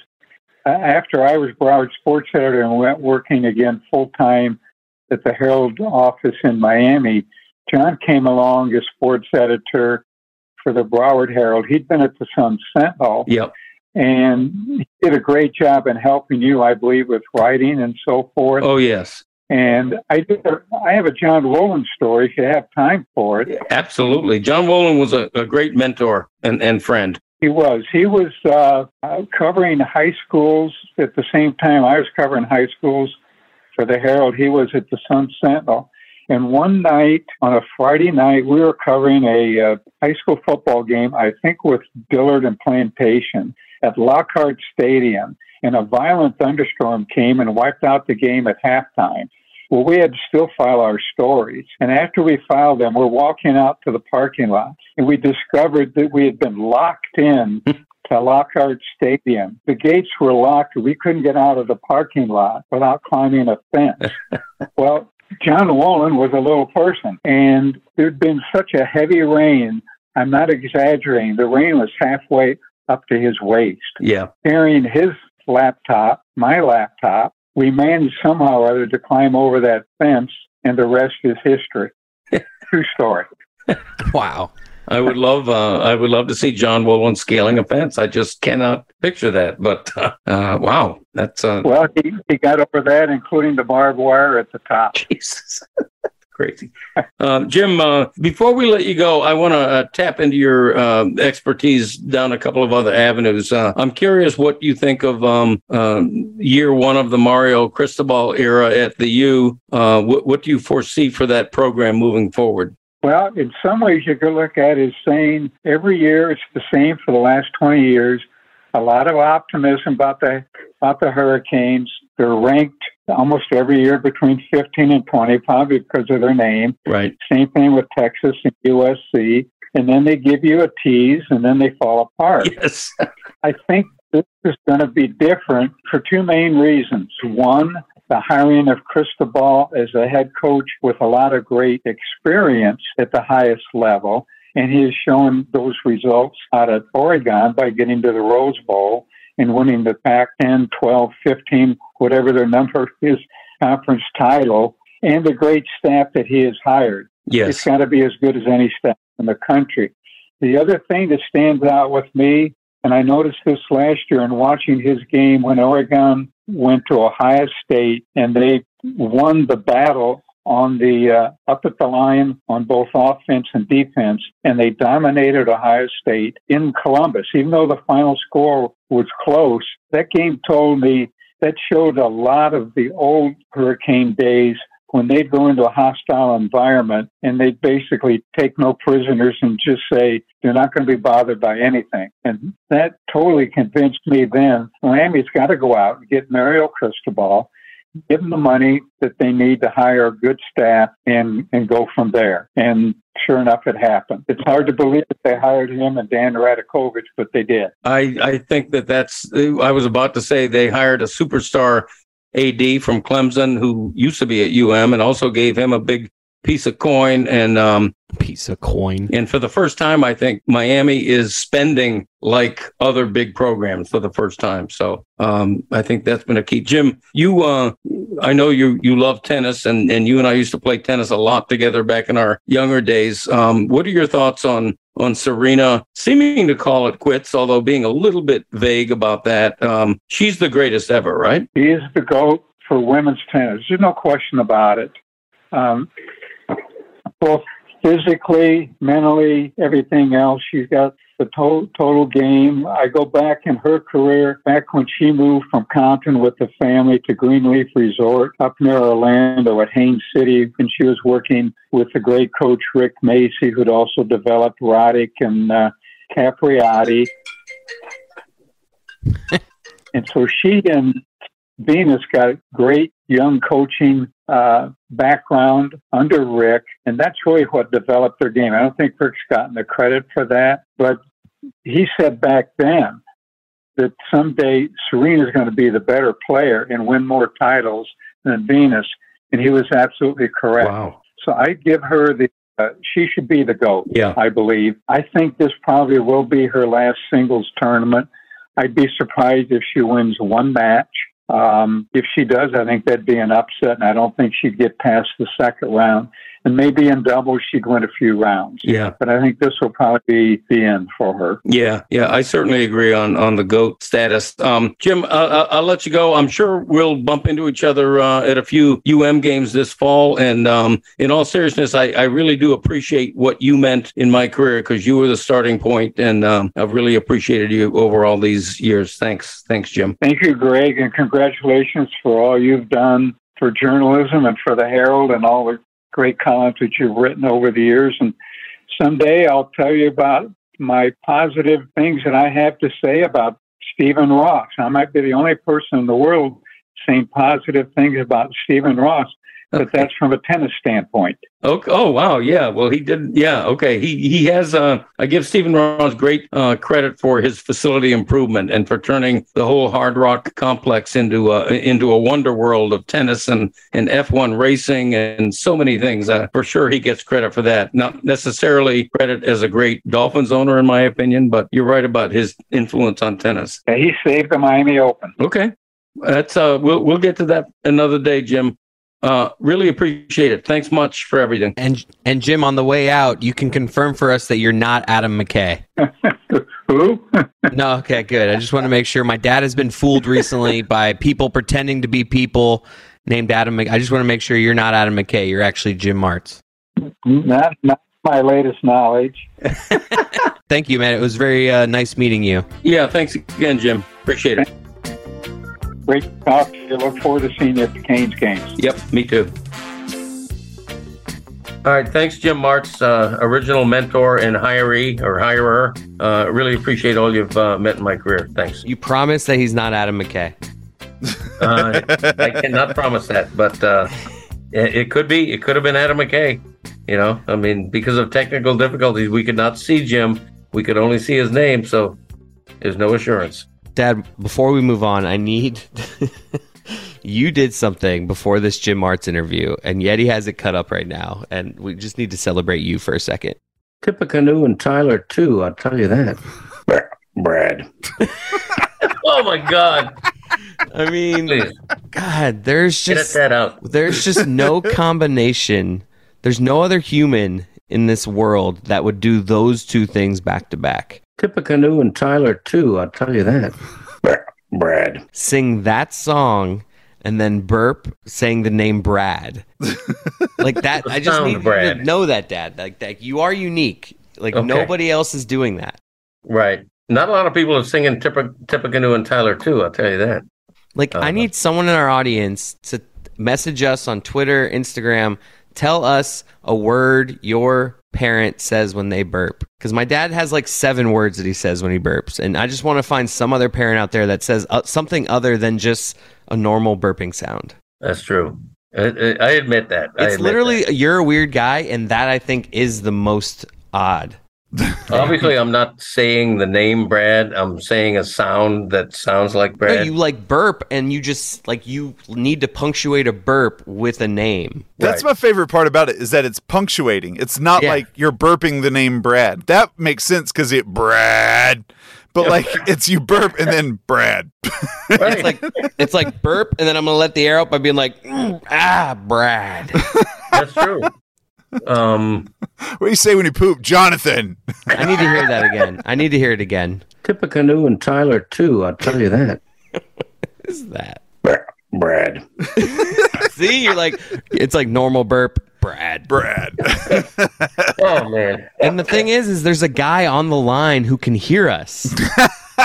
uh, after I was Broward sports editor and went working again full time at the Herald office in Miami, John came along as sports editor for the Broward Herald. He'd been at the Sun Sentinel. Yep. And he did a great job in helping you, I believe, with writing and so forth. Oh, yes. And I did. A, I have a John Wolin story if you have time for it. Absolutely. John Wolin was a, a great mentor and, and friend. He was. He was uh, covering high schools at the same time I was covering high schools for the Herald. He was at the Sun Sentinel. And one night on a Friday night, we were covering a uh, high school football game, I think with Dillard and Plantation at Lockhart Stadium. And a violent thunderstorm came and wiped out the game at halftime. Well, we had to still file our stories. And after we filed them, we're walking out to the parking lot and we discovered that we had been locked in to Lockhart Stadium. The gates were locked. We couldn't get out of the parking lot without climbing a fence. well, John Wolin was a little person, and there'd been such a heavy rain. I'm not exaggerating. The rain was halfway up to his waist. Yeah. Carrying his laptop, my laptop, we managed somehow or other to climb over that fence, and the rest is history. True story. wow. I would love uh, I would love to see John Wolin scaling a fence. I just cannot picture that. But uh, uh, wow, that's uh, well, he, he got over that, including the barbed wire at the top. Jesus. Crazy, um, Jim. Uh, before we let you go, I want to uh, tap into your uh, expertise down a couple of other avenues. Uh, I'm curious what you think of um, year one of the Mario Cristobal era at the U. Uh, what, what do you foresee for that program moving forward? Well, in some ways, you could look at it as saying every year it's the same for the last 20 years. A lot of optimism about the about the Hurricanes. They're ranked almost every year between 15 and 20, probably because of their name. Right. Same thing with Texas and USC. And then they give you a tease, and then they fall apart. Yes. I think this is going to be different for two main reasons. One, the hiring of Cristobal as a head coach with a lot of great experience at the highest level. And he has shown those results out at Oregon by getting to the Rose Bowl and winning the Pac 10, 12, 15, whatever their number is, conference title, and the great staff that he has hired. Yes. It's got to be as good as any staff in the country. The other thing that stands out with me, and I noticed this last year in watching his game when Oregon went to Ohio State and they won the battle on the uh, up at the line on both offense and defense, and they dominated Ohio State in Columbus. Even though the final score was close, that game told me that showed a lot of the old Hurricane days when they'd go into a hostile environment and they'd basically take no prisoners and just say they're not going to be bothered by anything. And that totally convinced me then Miami's got to go out and get Mario Cristobal, give them the money that they need to hire good staff and, and go from there. And sure enough, it happened. It's hard to believe that they hired him and Dan Radakovich, but they did. I, I think that that's, I was about to say they hired a superstar AD from Clemson who used to be at UM and also gave him a big piece of coin and um, piece of coin. And for the first time, I think Miami is spending like other big programs for the first time. So um, I think that's been a key. Jim, you, uh, I know you you love tennis, and and you and I used to play tennis a lot together back in our younger days. Um, what are your thoughts on on Serena seeming to call it quits, although being a little bit vague about that? Um, she's the greatest ever, right? He is the goat for women's tennis. There's no question about it. Um, both physically, mentally, everything else. She's got the total total game. I go back in her career, back when she moved from Compton with the family to Grenelefe Resort up near Orlando at Haines City, and she was working with the great coach Rick Macci, who'd also developed Roddick and uh, Capriati. and so she and Venus got great young coaching uh, background under Rick, and that's really what developed their game. I don't think Rick's gotten the credit for that, but he said back then that someday Serena is going to be the better player and win more titles than Venus, and he was absolutely correct. Wow. So I give her the. Uh, she should be the GOAT, Yeah. I believe. I think this probably will be her last singles tournament. I'd be surprised if she wins one match. Um, if she does, I think that'd be an upset, and I don't think she'd get past the second round. And maybe in doubles, she'd win a few rounds. Yeah. But I think this will probably be the end for her. Yeah, yeah, I certainly agree on on the goat status. Um, Jim, uh, I'll, let you go. I'm sure we'll bump into each other uh, at a few UM games this fall. And um, in all seriousness, I, I really do appreciate what you meant in my career because you were the starting point, and um, I've really appreciated you over all these years. Thanks, thanks, Jim. Thank you, Greg, and congratulations for all you've done for journalism and for the Herald and all the great columns that you've written over the years. And someday I'll tell you about my positive things that I have to say about Stephen Ross. I might be the only person in the world saying positive things about Stephen Ross, but that's from a tennis standpoint. Oh, oh wow, yeah. Well, he did. Yeah, okay. He he has. Uh, I give Stephen Ross great uh, credit for his facility improvement and for turning the whole Hard Rock complex into a into a wonder world of tennis and and F1 racing and so many things. Uh, for sure, he gets credit for that. Not necessarily credit as a great Dolphins owner, in my opinion, but you're right about his influence on tennis. Uh, He saved the Miami Open. Okay, that's uh, we'll we'll get to that another day, Jim. Uh, really appreciate it. Thanks much for everything. And and Jim, on the way out, you can confirm for us that you're not Adam McKay. Who? No, okay, good. I just want to make sure. My dad has been fooled recently by people pretending to be people named Adam. Mc- I just want to make sure you're not Adam McKay. You're actually Jim Martz. not, not my latest knowledge. Thank you, man. It was very uh, nice meeting you. Yeah, thanks again, Jim. Appreciate it. Great to talk to you. Look forward to seeing you at the Canes games. Yep, me too. All right, thanks, Jim Martz, uh, original mentor and hiree or hirer. Uh, really appreciate all you've uh, met in my career. Thanks. You promise that he's not Adam McKay. Uh, I cannot promise that, but uh, it, it could be. It could have been Adam McKay. You know, I mean, because of technical difficulties, we could not see Jim. We could only see his name, so there's no assurance. Dad, before we move on, I need. you did something before this Jim Martz interview, and Yeti has it cut up right now, and we just need to celebrate you for a second. Tippecanoe and Tyler too. I'll tell you that. Brad. oh my God! I mean, Please God, there's edit just that out. there's just no combination. There's no other human in this world that would do those two things back to back. Tippecanoe and Tyler too. I'll tell you that. Brad. Sing that song and then burp saying the name Brad. like that I just need Brad. to know that dad. Like that you are unique. Like Okay. nobody else is doing that. Right. Not a lot of people are singing Tipper, Tippecanoe and Tyler too. I'll tell you that. Like I Uh-huh. need someone in our audience to message us on Twitter, Instagram, tell us a word your parent says when they burp. Because my dad has like seven words that he says when he burps, and I just want to find some other parent out there that says uh, something other than just a normal burping sound. That's true. I, I admit that. I It's admit literally that. you're a weird guy, and that I think is the most odd. Obviously, I'm not saying the name Brad. I'm saying a sound that sounds like No, Brad. you like burp, and you just like you need to punctuate a burp with a name. That's Right. my favorite part about it is that it's punctuating. It's not Yeah. like you're burping the name Brad. That makes sense because it Brad, but like it's you burp and then Brad. Right. It's like it's like burp, and then I'm gonna let the air out by being like, "Mm, ah, Brad. That's true. Um, what do you say when you poop, Jonathan? I need to hear that again. I need to hear it again. Tippecanoe and Tyler too. I'll tell you that. What is that? Brad. See, you're like, it's like normal burp, Brad. Brad. Oh man. And the thing is, is there's a guy on the line who can hear us.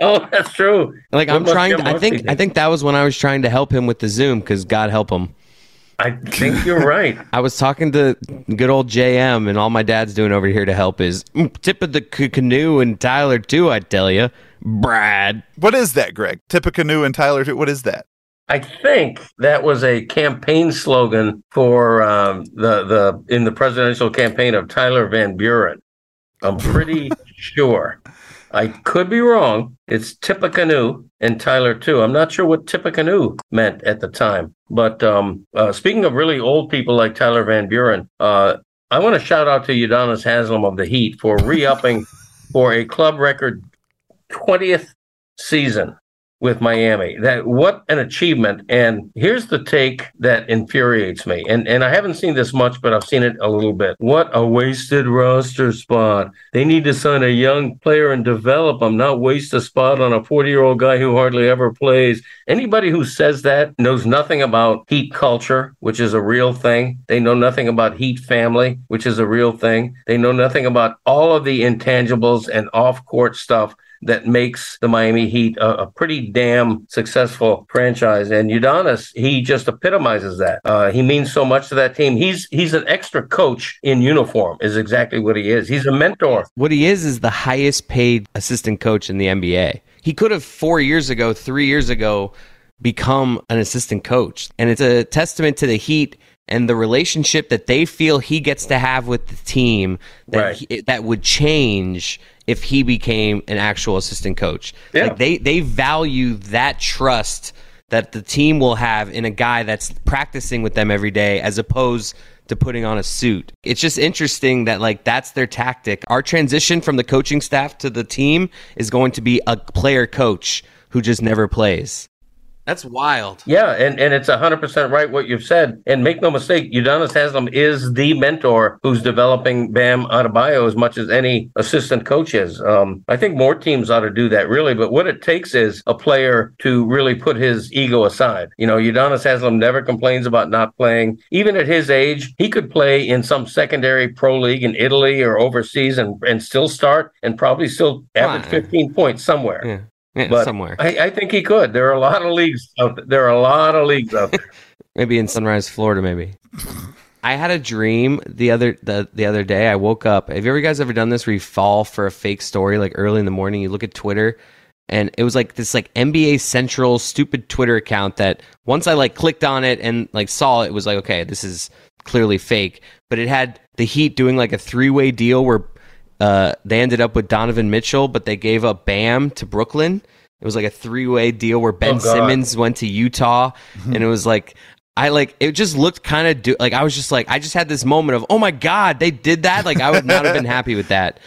oh, that's true. Like What I'm trying. To, I think. I think that was when I was trying to help him with the Zoom because God help him. I think you're right. I was talking to good old JM, and all my dad's doing over here to help is "Mm, tip of the c- canoe and Tyler too. I tell you, Brad. what is that, Greg? Tip of canoe and Tyler. too. What is that? I think that was a campaign slogan for um, the the in the presidential campaign of Tyler Van Buren. I'm pretty sure. I could be wrong. It's Tippecanoe and Tyler too. I'm not sure what Tippecanoe meant at the time. But um, uh, speaking of really old people like Tyler Van Buren, uh, I want to shout out to Udonis Haslem of the Heat for re-upping for a club record 20th season with Miami. That what an achievement. And here's the take that infuriates me. And and I haven't seen this much, but I've seen it a little bit. What a wasted roster spot. They need to sign a young player and develop them, not waste a spot on a 40-year-old guy who hardly ever plays. Anybody who says that knows nothing about Heat culture, which is a real thing. They know nothing about Heat family, which is a real thing. They know nothing about all of the intangibles and off-court stuff that makes the Miami Heat a, a pretty damn successful franchise. And Udonis, he just epitomizes that. Uh, he means so much to that team. He's he's an extra coach in uniform, is exactly what he is. He's a mentor. What he is is the highest paid assistant coach in the NBA. He could have four years ago, three years ago, become an assistant coach, and it's a testament to the Heat and the relationship that they feel he gets to have with the team that Right. he, that would change if he became an actual assistant coach. Yeah. Like they they value that trust that the team will have in a guy that's practicing with them every day as opposed to putting on a suit. It's just interesting that like that's their tactic. Our transition from the coaching staff to the team is going to be a player coach who just never plays. That's wild. Yeah, and, and it's 100% right what you've said. And make no mistake, Udonis Haslem is the mentor who's developing Bam Adebayo as much as any assistant coach is. Um, I think more teams ought to do that, really. But what it takes is a player to really put his ego aside. You know, Udonis Haslem never complains about not playing. Even at his age, he could play in some secondary pro league in Italy or overseas and, and still start and probably still average Fine. 15 points somewhere. Yeah. Yeah, But somewhere. I, I think he could. There are a lot of leagues out there. There are a lot of leagues out there. maybe in Sunrise, Florida, maybe. I had a dream the other the, the other day. I woke up. Have you ever guys ever done this where you fall for a fake story like early in the morning? You look at Twitter and it was like this like NBA Central stupid Twitter account that once I like clicked on it and like saw it, it was like, okay, this is clearly fake. But it had the Heat doing like a three way deal where uh, they ended up with Donovan Mitchell, but they gave up Bam to Brooklyn. It was like a three way deal where Ben Oh, Simmons went to Utah, and it was like I like it just looked kind of do like I was just like I just had this moment of oh my god they did that? Like I would not have been happy with that,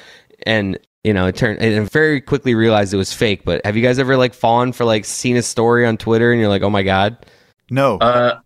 and you know it turned and very quickly realized it was fake. But have you guys ever like fallen for like seen a story on Twitter and you're like oh my god? No, Uh,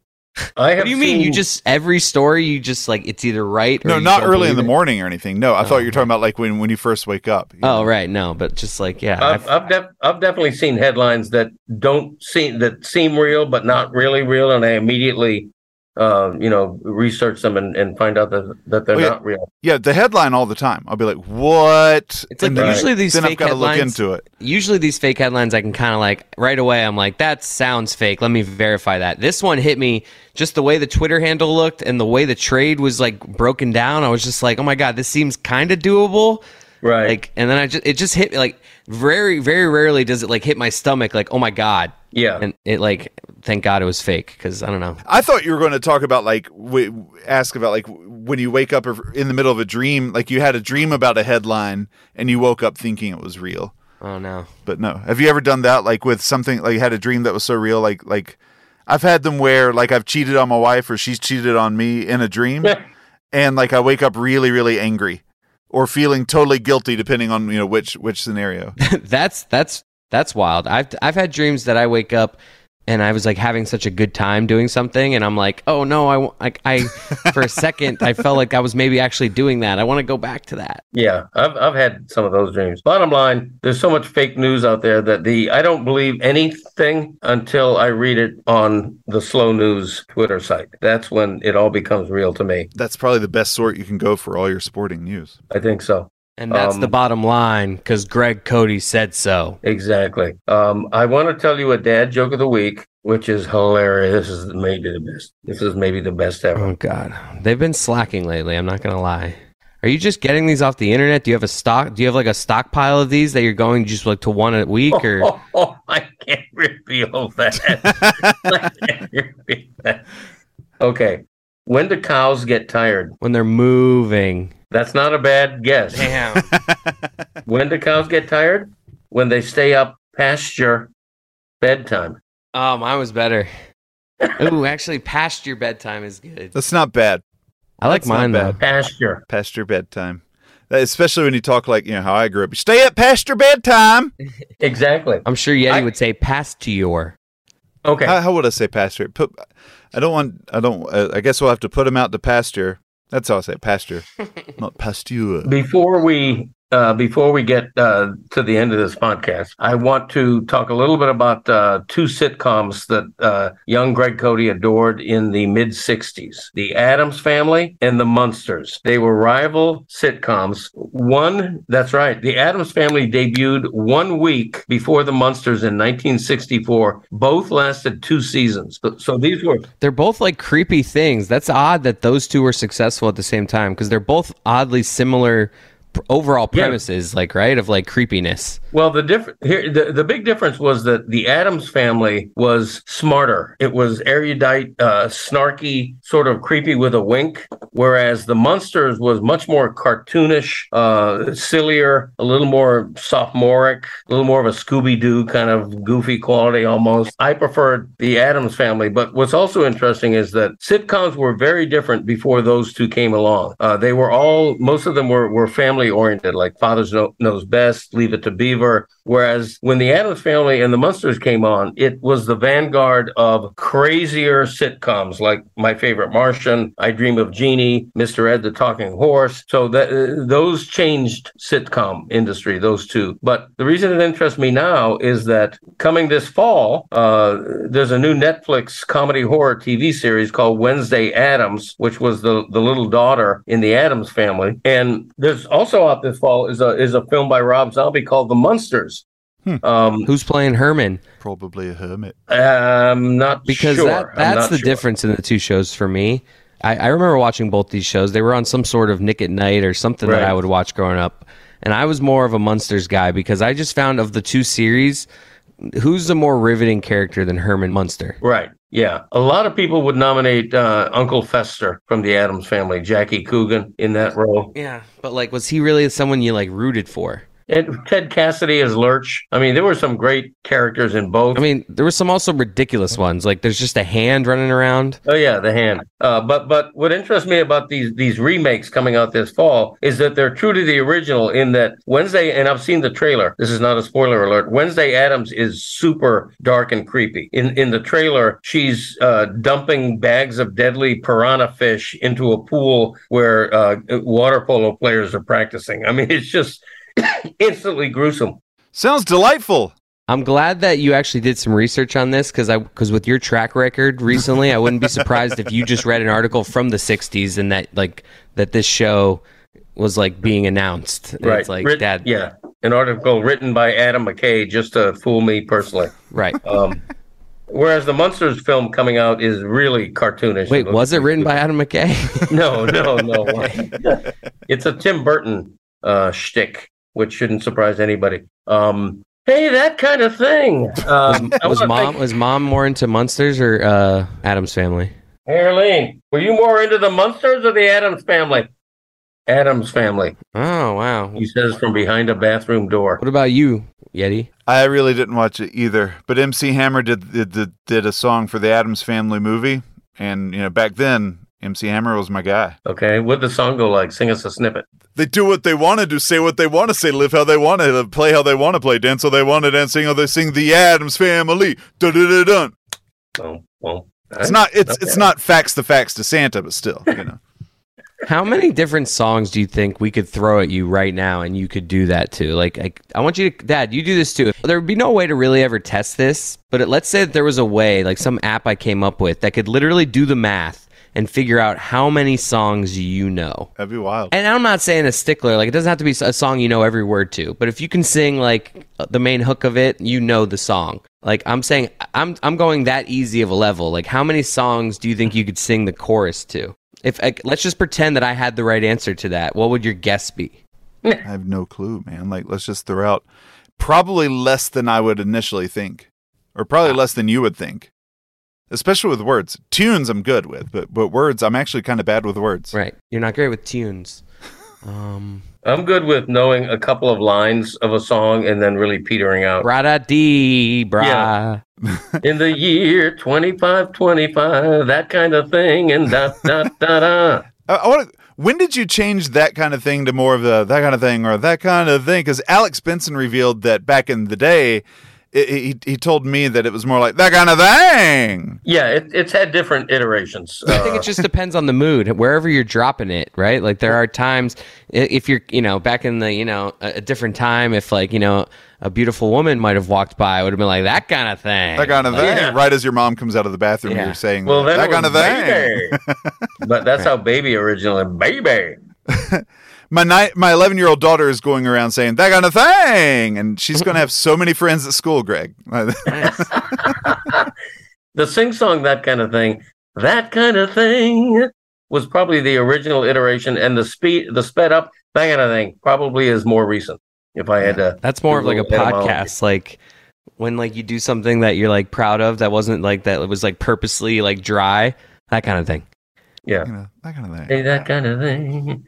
I have what do you mean you just every story you just like it's either right or no, not early in the it? morning or anything. No, I oh, thought you were talking about like when when you first wake up. Oh know? right no but just like yeah I've, I've- I've, def- I've definitely seen headlines that don't seem that seem real but not really real, and I immediately, uh, you know, research them and, and find out that that they're Oh, yeah. not real. Yeah, the headline all the time. I'll be like, "What?" It's like And then- usually these then fake I've got to look into it. usually these fake headlines I can kind of like right away I'm like that sounds fake let me verify that this one hit me just the way the Twitter handle looked and the way the trade was like broken down I was just like oh my god this seems kind of doable Right. like and then I just it just hit me like very very rarely does it like hit my stomach like oh my god Yeah. and it like thank God it was fake because I don't know. I thought you were going to talk about like w- ask about like when you wake up or in the middle of a dream, like you had a dream about a headline and you woke up thinking it was real. Oh no. But no, have you ever done that? Like with something like you had a dream that was so real, like like I've had them where like I've cheated on my wife or she's cheated on me in a dream, and like I wake up really really angry or feeling totally guilty depending on you know which which scenario. that's that's that's wild. I've I've had dreams that I wake up and I was like having such a good time doing something, and I'm like, oh no, I wa- like I for a second I felt like I was maybe actually doing that. I want to go back to that. Yeah, I've I've had some of those dreams. Bottom line, there's so much fake news out there that the I don't believe anything until I read it on the slow news Twitter site. That's when it all becomes real to me. That's probably the best sort you can go for all your sporting news. I think so. And that's Um, the bottom line because Greg Cote said so. Exactly. Um, I want to tell you a dad joke of the week, which is hilarious. This is maybe the best. This is maybe the best ever. Oh God, they've been slacking lately. I'm not gonna lie. Are you just getting these off the internet? Do you have a stock? Do you have like a stockpile of these that you're going just like to one a week or? Oh, oh, I can't reveal that. I can't reveal that. Okay. When do cows get tired? when they're moving. That's not a bad guess. Damn. When do cows get tired? When they stay up past your bedtime. oh, mine was better. Ooh, actually, past your bedtime is good. That's not bad. I like That's not mine though. bad. Pasture. Past your bedtime. Especially when you talk like, you know, how I grew up. You stay up past your bedtime. Exactly. I'm sure Yeti I- would say past to your. Okay. How, how would I say pasture? Put, I don't want, I don't, uh, I guess we'll have to put them out to pasture. That's how I say it, pasture, not pasture. Before we uh, before we get uh, to the end of this podcast, I want to talk a little bit about uh, two sitcoms that uh, young Greg Cote adored in the mid '60s: The Addams Family and The Munsters. They were rival sitcoms. One, that's right, The Addams Family debuted one week before The Munsters in 1964. Both lasted two seasons. So- So these were They're both like creepy things. That's odd that those two were successful at the same time because they're both oddly similar overall Yeah. premises, like right of like creepiness. Well, the different here, the, the big difference was that the Addams family was smarter. It was erudite, uh, snarky, sort of creepy with a wink, whereas the Munsters was much more cartoonish, uh, sillier, a little more sophomoric, a little more of a Scooby Doo kind of goofy quality almost. I preferred the Addams family, but what's also interesting is that sitcoms were very different before those two came along. Uh, they were all, most of them were were family oriented, like Father's know, Knows Best, Leave It to Beaver. Whereas when the Addams Family and the Munsters came on, it was the vanguard of crazier sitcoms like My Favorite Martian, I Dream of Jeannie, Mr. Ed the Talking Horse. So that uh, those changed sitcom industry, those two. But the reason it interests me now is that coming this fall, uh, there's a new Netflix comedy horror TV series called Wednesday Addams, which was the the little daughter in the Addams family. And there's also out this fall is a is a film by Rob Zombie called The Munsters. Um, Who's playing Herman? Probably a hermit. I'm not Because sure. that that's the sure. difference in the two shows for me. I, I remember watching both these shows. They were on some sort of Nick at Night or something that I would watch growing up. And I was more of a Munsters guy because I just found of the two series, who's the more riveting character than Herman Munster? Right. Yeah. A lot of people would nominate uh, Uncle Fester from the Addams family, Jackie Coogan, in that role. Yeah, but like, was he really someone you like rooted for? And Ted Cassidy as Lurch. I mean, there were some great characters in both. I mean, there were some also ridiculous ones. Like, there's just a hand running around. Oh yeah, the hand. Uh, but but what interests me about these these remakes coming out this fall is that they're true to the original in that Wednesday, and I've seen the trailer. This is not a spoiler alert. Wednesday Addams is super dark and creepy. In in the trailer, she's uh, dumping bags of deadly piranha fish into a pool where uh, water polo players are practicing. I mean, it's just instantly gruesome. Sounds delightful. I'm glad that you actually did some research on this because I because with your track record recently, I wouldn't be surprised if you just read an article from the '60s and that like that this show was like being announced. And Right. It's like, Writ- Dad. Yeah. An article written by Adam McKay just to fool me personally. Right. Um, whereas the Munsters film coming out is really cartoonish. Wait, was it written by Adam McKay? No, no, no. it's a Tim Burton uh, shtick, which shouldn't surprise anybody. Um, Hey, that kind of thing. Um, I Was mom thank- was mom more into Munsters or uh, Addams Family? Hey, Arlene, were you more into the Munsters or the Addams family? Addams family. Oh wow. He says from behind a bathroom door. What about you, Yeti? I really didn't watch it either, but MC Hammer did did did, did a song for the Addams Family movie, and you know back then MC Hammer was my guy. Okay, what'd the song go like? Sing us a snippet. They do what they want to do, say what they want to say, live how they want to uh, live, play how they want to play, dance how they want to dance, sing how they sing. The Addams Family. Dun dun dun dun. Oh, well, It's not it's it's not facts the facts to Santa, but still, you know. How many different songs do you think we could throw at you right now and you could do that too? Like, I, I want you to, Dad, you do this too. There would be no way to really ever test this, but it, let's say that there was a way, like some app I came up with that could literally do the math and figure out how many songs you know. That'd be wild. And I'm not saying a stickler, like it doesn't have to be a song you know every word to, but if you can sing like uh, the main hook of it, you know the song. Like I'm saying, I'm I'm going that easy of a level. Like how many songs do you think you could sing the chorus to? If like, let's just pretend that I had the right answer to that, what would your guess be? Mm. I have no clue, man. Like let's just throw out probably less than I would initially think. Or probably ah. less than you would think. Especially with words. Tunes I'm good with, but but words I'm actually kind of bad with words. Right, you're not great with tunes. Um, I'm good with knowing a couple of lines of a song and then really petering out. bra da dee bra. Yeah. In the year 2525, that kind of thing, and da da da da. I, I want to. When did you change that kind of thing to more of the that kind of thing or that kind of thing? Because Alex Benson revealed that back in the day, it, he he told me that it was more like that kind of thing. Yeah, it, it's had different iterations. I think Uh, it just depends on the mood, wherever you're dropping it, right? Like there are times if you're, you know, back in the, you know, a, a different time, if like, you know, a beautiful woman might have walked by, I would have been like that kind of thing. That kind of thing. Yeah. Right as your mom comes out of the bathroom, Yeah. you're saying well, then that kind of was thing. but that's how baby originally baby. My ni- my 11 year old daughter is going around saying that kind of thing, and she's going to have so many friends at school. Greg, The sing song, that kind of thing, that kind of thing was probably the original iteration, and the speed, the sped up, that kind of thing, probably is more recent. If I had to, That's more of like a Little etymology. podcast, like when like you do something that you're like proud of that wasn't like that it was like purposely like dry, that kind of thing. yeah, you know, that kind of thing. Hey, that kind of thing.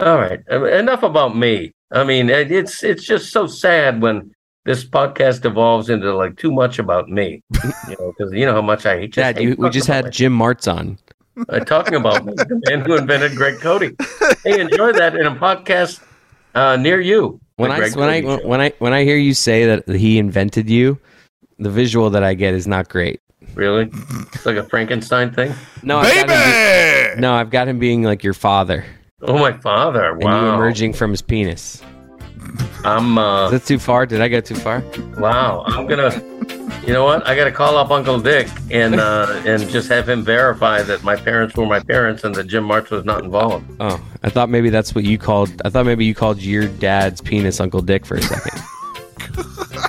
All right, uh, enough about me. I mean, it's it's just so sad when this podcast evolves into like too much about me. You know, because you know how much I hate. Dad, hate you, we just about had Jim Martz on. uh, talking about me, the man who invented Greg Cote. Hey, enjoy that in a podcast uh, near you. When I Greg when I Show. when I when I hear you say that he invented you, the visual that I get is not great. really, it's like a Frankenstein thing. No, I've got him Baby! be- no, I've got him being like your father Oh, my father! and you Wow, emerging from his penis. I'm uh, Is that too far? Did I go too far? Wow, I'm gonna. You know what? I got to call up Uncle Dick and uh, and just have him verify that my parents were my parents and that Jim Martz was not involved. Oh, I thought maybe that's what you called. I thought maybe you called your dad's penis Uncle Dick for a second.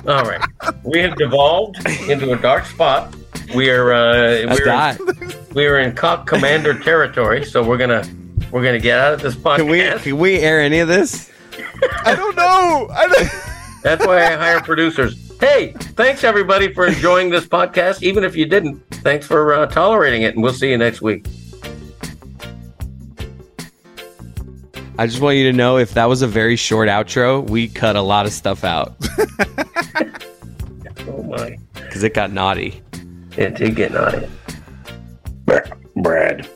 All right, we have devolved into a dark spot. We are uh, we're that. we are in cock commander territory, so we're gonna we're gonna get out of this podcast. Can we can we air any of this? I don't know. I don't- That's why I hire producers. Hey, thanks everybody for enjoying this podcast. Even if you didn't, thanks for uh, tolerating it, and we'll see you next week. I just want you to know if that was a very short outro, we cut a lot of stuff out Oh my, because it got naughty. it did get naughty. Brad.